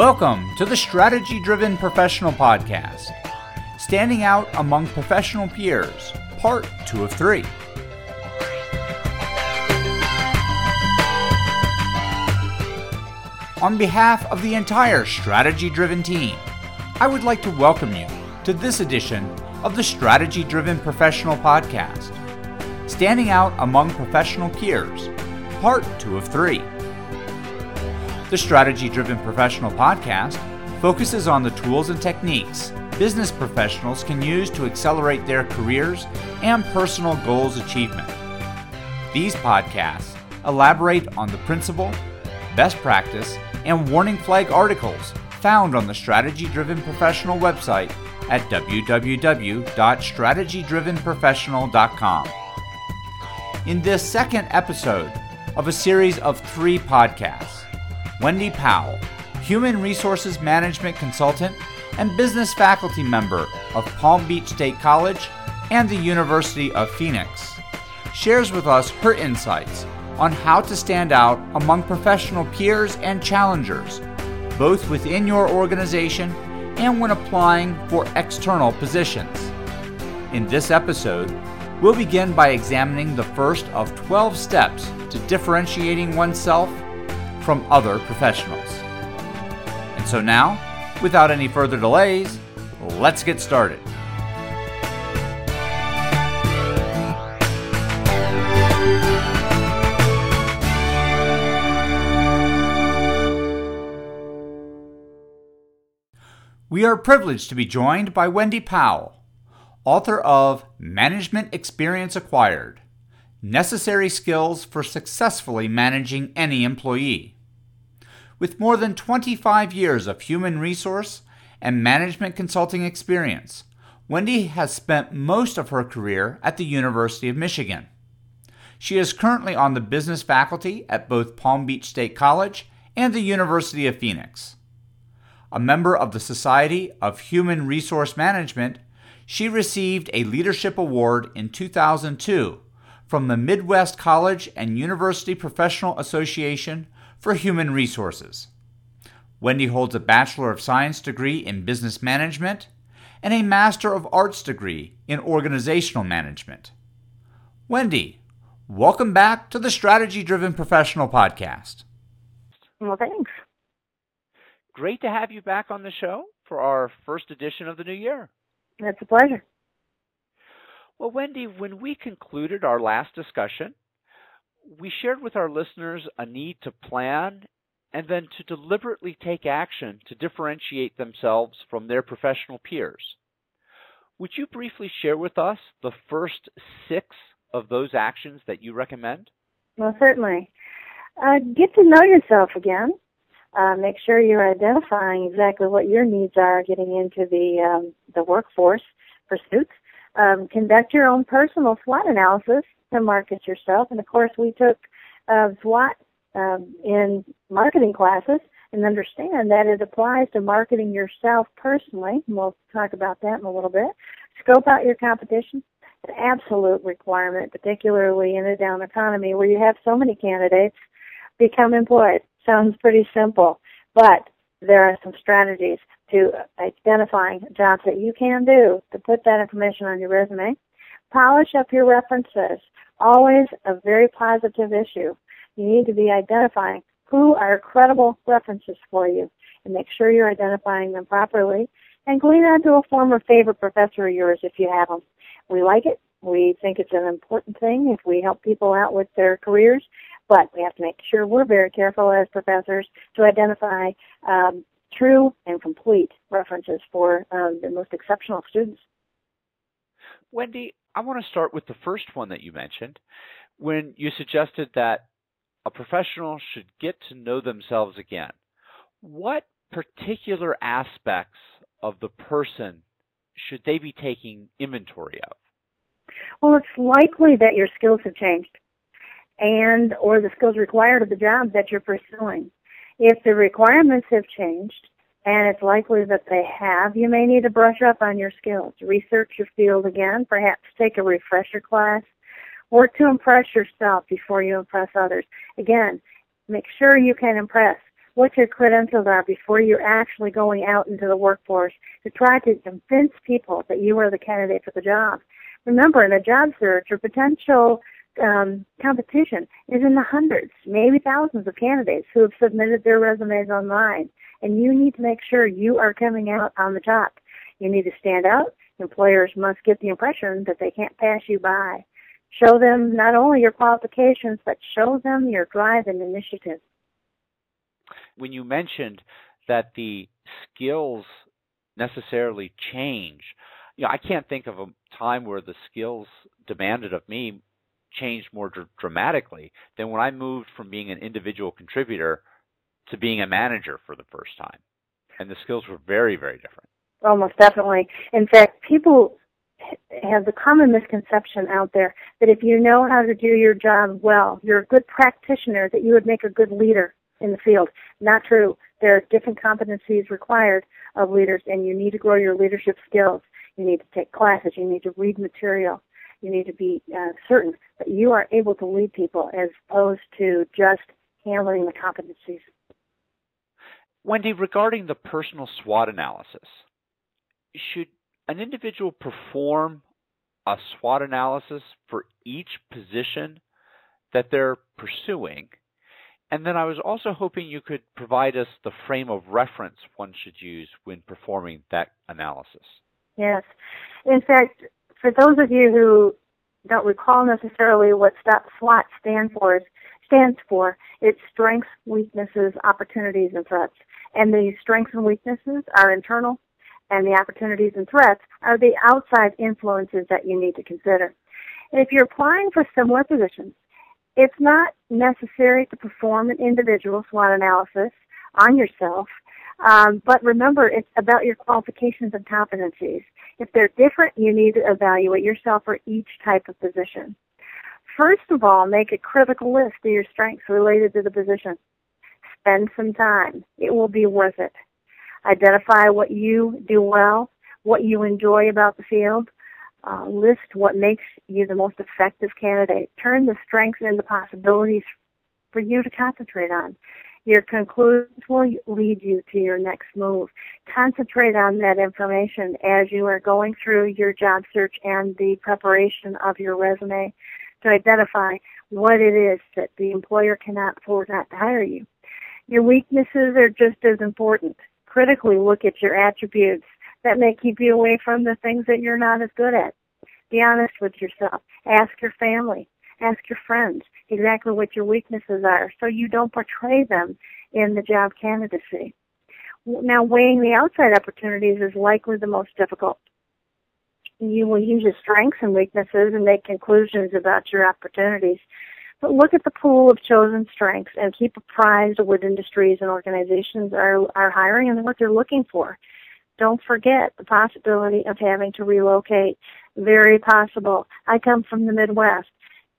Welcome to the Strategy Driven Professional Podcast, Standing Out Among Professional Peers, Part 2 of 3. On behalf of the entire Strategy Driven team, I would like to welcome you to this edition of the Strategy Driven Professional Podcast, Standing Out Among Professional Peers, Part 2 of 3. The Strategy Driven Professional podcast focuses on the tools and techniques business professionals can use to accelerate their careers and personal goals achievement. These podcasts elaborate on the principle, best practice, and warning flag articles found on the Strategy Driven Professional website at www.strategydrivenprofessional.com. In this second episode of a series of three podcasts, Wendy Powell, Human Resources Management Consultant and Business Faculty Member of Palm Beach State College and the University of Phoenix, shares with us her insights on how to stand out among professional peers and challengers, both within your organization and when applying for external positions. In this episode, we'll begin by examining the first of 12 steps to differentiating oneself from other professionals. And so now, without any further delays, let's get started. We are privileged to be joined by Wendy Powell, author of Management Experience Acquired necessary skills for successfully managing any employee. With more than 25 years of human resource and management consulting experience, Wendy has spent most of her career at the University of Michigan. She is currently on the business faculty at both Palm Beach State College and the University of Phoenix. A member of the Society of Human Resource Management, she received a leadership award in 2002 from the Midwest College and University Professional Association for Human Resources. Wendy holds a Bachelor of Science degree in Business Management and a Master of Arts degree in Organizational Management. Wendy, welcome back to the Strategy Driven Professional Podcast. Well, thanks. Great to have you back on the show for our first edition of the new year. It's a pleasure. Well, Wendy, when we concluded our last discussion, we shared with our listeners a need to plan and then to deliberately take action to differentiate themselves from their professional peers. Would you briefly share with us the first six of those actions that you recommend? Well, certainly. Uh, get to know yourself again. Uh, make sure you're identifying exactly what your needs are getting into the um, the workforce pursuits um, conduct your own personal SWOT analysis to market yourself. And of course, we took uh, SWOT um, in marketing classes and understand that it applies to marketing yourself personally. And we'll talk about that in a little bit. Scope out your competition. An absolute requirement, particularly in a down economy where you have so many candidates become employed. Sounds pretty simple, but there are some strategies to identifying jobs that you can do to put that information on your resume. Polish up your references. Always a very positive issue. You need to be identifying who are credible references for you and make sure you're identifying them properly and glean onto a former favorite professor of yours if you have them. We like it. We think it's an important thing if we help people out with their careers, but we have to make sure we're very careful as professors to identify um, true and complete references for um, the most exceptional students. Wendy, I want to start with the first one that you mentioned when you suggested that a professional should get to know themselves again. What particular aspects of the person should they be taking inventory of? Well, it's likely that your skills have changed and or the skills required of the job that you're pursuing. If the requirements have changed, and it's likely that they have, you may need to brush up on your skills. Research your field again, perhaps take a refresher class. Work to impress yourself before you impress others. Again, make sure you can impress what your credentials are before you're actually going out into the workforce to try to convince people that you are the candidate for the job. Remember, in a job search, your potential um, competition is in the hundreds, maybe thousands of candidates who have submitted their resumes online. And you need to make sure you are coming out on the top. You need to stand out. Employers must get the impression that they can't pass you by. Show them not only your qualifications, but show them your drive and initiative. When you mentioned that the skills necessarily change, you know, I can't think of a time where the skills demanded of me changed more dr- dramatically than when I moved from being an individual contributor to being a manager for the first time. And the skills were very, very different. Almost definitely. In fact, people have the common misconception out there that if you know how to do your job well, you're a good practitioner, that you would make a good leader in the field. Not true. There are different competencies required of leaders, and you need to grow your leadership skills. You need to take classes. You need to read material. You need to be uh, certain that you are able to lead people as opposed to just handling the competencies. Wendy, regarding the personal SWOT analysis, should an individual perform a SWOT analysis for each position that they're pursuing? And then I was also hoping you could provide us the frame of reference one should use when performing that analysis. Yes. In fact, for those of you who don't recall necessarily what that SWOT stands for, stands for, it's strengths, weaknesses, opportunities, and threats. And the strengths and weaknesses are internal, and the opportunities and threats are the outside influences that you need to consider. And if you're applying for similar positions, it's not necessary to perform an individual SWOT analysis on yourself, um, but remember, it's about your qualifications and competencies. If they're different, you need to evaluate yourself for each type of position. First of all, make a critical list of your strengths related to the position. Spend some time. It will be worth it. Identify what you do well, what you enjoy about the field. Uh, list what makes you the most effective candidate. Turn the strengths into possibilities for you to concentrate on. Your conclusions will lead you to your next move. Concentrate on that information as you are going through your job search and the preparation of your resume to identify what it is that the employer cannot afford not to hire you. Your weaknesses are just as important critically look at your attributes that may keep you away from the things that you're not as good at. Be honest with yourself. Ask your family. Ask your friends exactly what your weaknesses are so you don't portray them in the job candidacy. Now, weighing the outside opportunities is likely the most difficult. You will use your strengths and weaknesses and make conclusions about your opportunities. But look at the pool of chosen strengths and keep apprised of what industries and organizations are, are hiring and what they're looking for. Don't forget the possibility of having to relocate. Very possible. I come from the Midwest.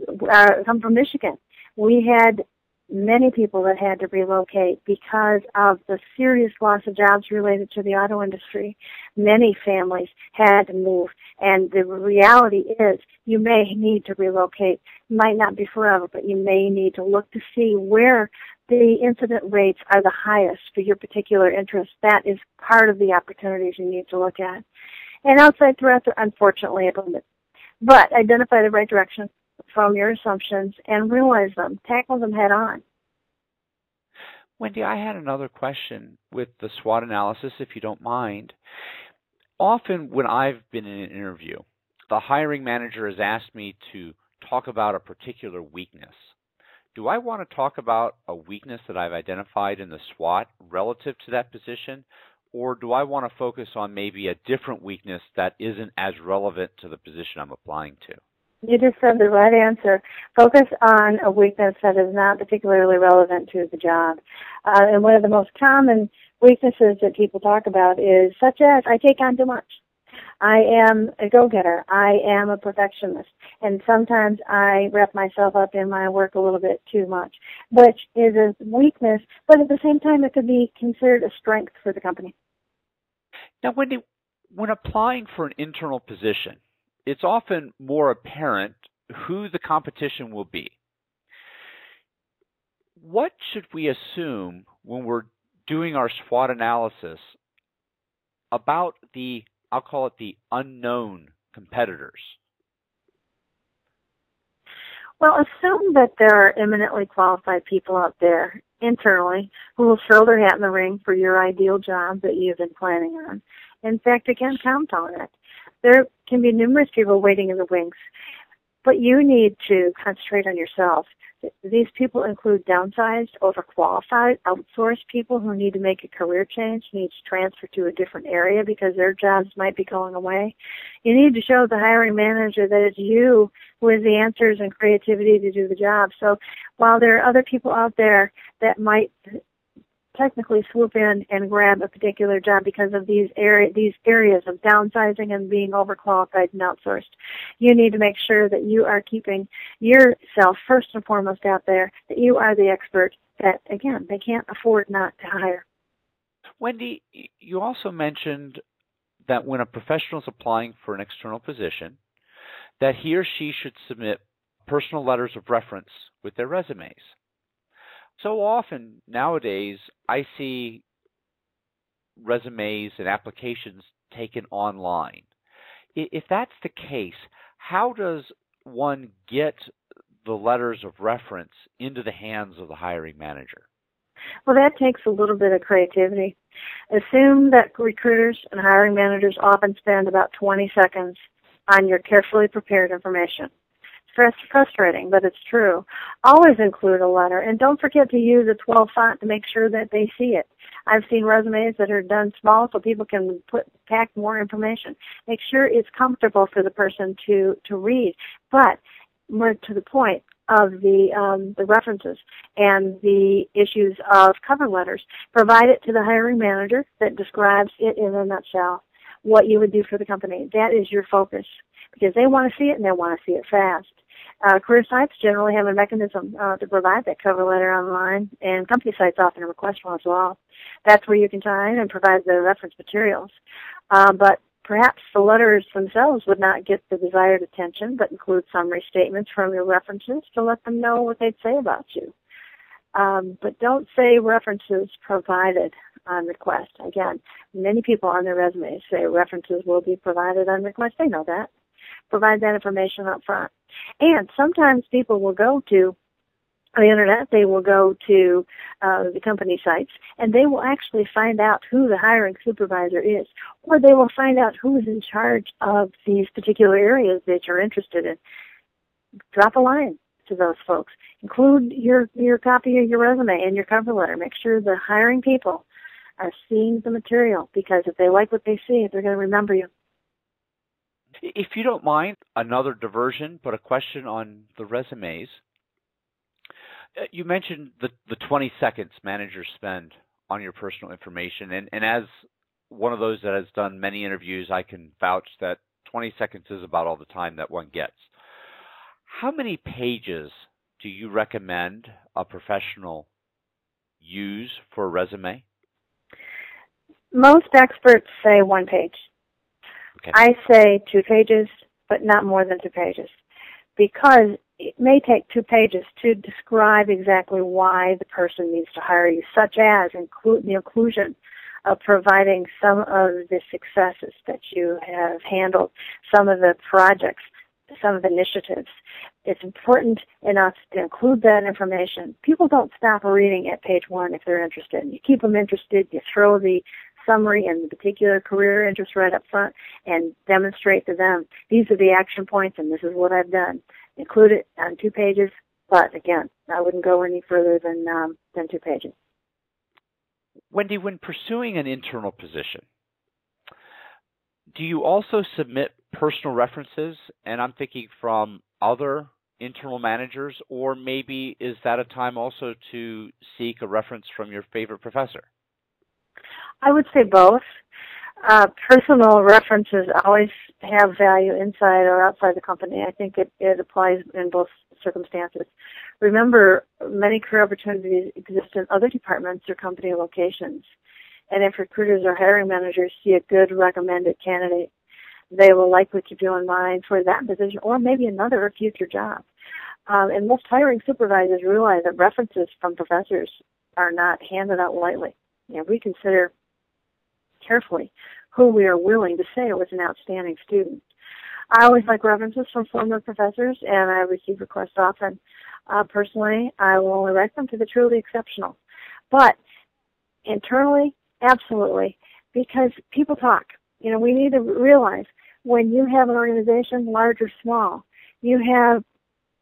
Uh, I come from Michigan. We had many people that had to relocate because of the serious loss of jobs related to the auto industry. Many families had to move and the reality is you may need to relocate. Might not be forever, but you may need to look to see where the incident rates are the highest for your particular interest. That is part of the opportunities you need to look at. And outside threats are unfortunately abundant. But identify the right direction, from your assumptions and realize them, tackle them head on. Wendy, I had another question with the SWOT analysis, if you don't mind. Often, when I've been in an interview, the hiring manager has asked me to talk about a particular weakness. Do I want to talk about a weakness that I've identified in the SWOT relative to that position, or do I want to focus on maybe a different weakness that isn't as relevant to the position I'm applying to? You just said the right answer. Focus on a weakness that is not particularly relevant to the job. Uh, and one of the most common weaknesses that people talk about is such as I take on too much. I am a go-getter. I am a perfectionist. And sometimes I wrap myself up in my work a little bit too much, which is a weakness, but at the same time it could be considered a strength for the company. Now, Wendy, when applying for an internal position, it's often more apparent who the competition will be. What should we assume when we're doing our SWOT analysis about the, I'll call it the unknown competitors? Well, assume that there are eminently qualified people out there internally who will throw their hat in the ring for your ideal job that you've been planning on. In fact, again, count on it. There can be numerous people waiting in the wings, but you need to concentrate on yourself these people include downsized, overqualified, outsourced people who need to make a career change, need to transfer to a different area because their jobs might be going away. You need to show the hiring manager that it's you who has the answers and creativity to do the job. So while there are other people out there that might technically swoop in and grab a particular job because of these area these areas of downsizing and being overqualified and outsourced. You need to make sure that you are keeping yourself first and foremost out there, that you are the expert that again they can't afford not to hire. Wendy, you also mentioned that when a professional is applying for an external position, that he or she should submit personal letters of reference with their resumes so often nowadays I see resumes and applications taken online. If that's the case, how does one get the letters of reference into the hands of the hiring manager? Well, that takes a little bit of creativity. Assume that recruiters and hiring managers often spend about 20 seconds on your carefully prepared information frustrating, but it's true. Always include a letter, and don't forget to use a 12 font to make sure that they see it. I've seen resumes that are done small so people can put pack more information. Make sure it's comfortable for the person to to read, but more to the point of the um, the references and the issues of cover letters. Provide it to the hiring manager that describes it in a nutshell what you would do for the company. That is your focus because they want to see it and they want to see it fast. Uh, career sites generally have a mechanism uh, to provide that cover letter online, and company sites often request one as well. That's where you can sign and provide the reference materials. Uh, but perhaps the letters themselves would not get the desired attention, but include summary statements from your references to let them know what they'd say about you. Um, but don't say references provided on request. Again, many people on their resumes say references will be provided on request. They know that. Provide that information up front. And sometimes people will go to the internet, they will go to uh, the company sites, and they will actually find out who the hiring supervisor is, or they will find out who is in charge of these particular areas that you're interested in. Drop a line to those folks. Include your your copy of your resume and your cover letter. Make sure the hiring people are seeing the material because if they like what they see, they're going to remember you. If you don't mind, another diversion, but a question on the resumes. Uh, you mentioned the, the 20 seconds managers spend on your personal information, and, and as one of those that has done many interviews, I can vouch that 20 seconds is about all the time that one gets. How many pages do you recommend a professional use for a resume? Most experts say one page. Okay. I say two pages, but not more than two pages, because it may take two pages to describe exactly why the person needs to hire you, such as include the inclusion of providing some of the successes that you have handled, some of the projects, some of the initiatives. It's important enough to include that information. People don't stop reading at page one if they're interested. You keep them interested. You throw the summary and the particular career interest right up front and demonstrate to them these are the action points and this is what I've done. Include it on two pages, but again, I wouldn't go any further than um, than two pages. Wendy, when pursuing an internal position, do you also submit personal references? And I'm thinking from other internal managers, or maybe is that a time also to seek a reference from your favorite professor? I would say both. Uh, personal references always have value inside or outside the company. I think it, it applies in both circumstances. Remember, many career opportunities exist in other departments or company locations. And if recruiters or hiring managers see a good recommended candidate, they will likely keep you in mind for that position or maybe another future job. Um, and most hiring supervisors realize that references from professors are not handed out lightly. You know, we consider carefully who we are willing to say was an outstanding student. I always like references from former professors, and I receive requests often. Uh, personally, I will only write them to the truly exceptional. But internally, absolutely, because people talk. You know, we need to realize when you have an organization, large or small, you have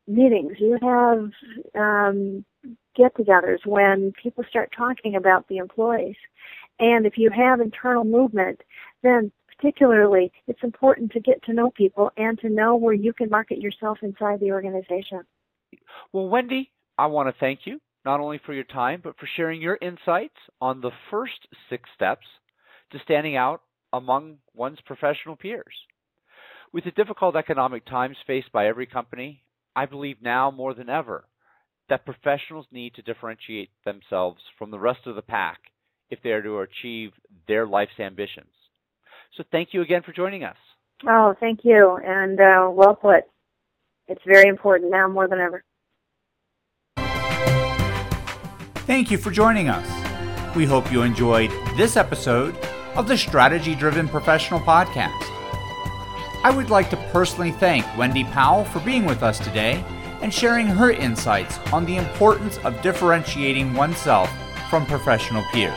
meetings, you have um, get-togethers when people start talking about the employees. And if you have internal movement, then particularly it's important to get to know people and to know where you can market yourself inside the organization. Well, Wendy, I want to thank you not only for your time, but for sharing your insights on the first six steps to standing out among one's professional peers. With the difficult economic times faced by every company, I believe now more than ever that professionals need to differentiate themselves from the rest of the pack if they are to achieve their life's ambitions. So thank you again for joining us. Oh, thank you, and uh, well put. It's very important now more than ever. Thank you for joining us. We hope you enjoyed this episode of the Strategy Driven Professional Podcast. I would like to personally thank Wendy Powell for being with us today and sharing her insights on the importance of differentiating oneself from professional peers.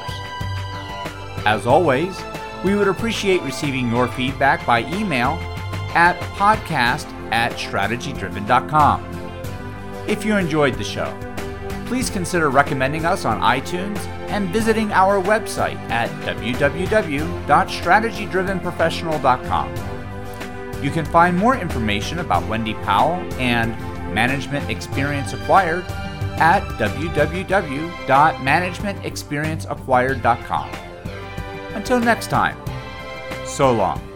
As always, we would appreciate receiving your feedback by email at podcast at strategydriven.com. If you enjoyed the show, please consider recommending us on iTunes and visiting our website at www.strategydrivenprofessional.com. You can find more information about Wendy Powell and management experience acquired at www.managementexperienceacquired.com. Until next time, so long.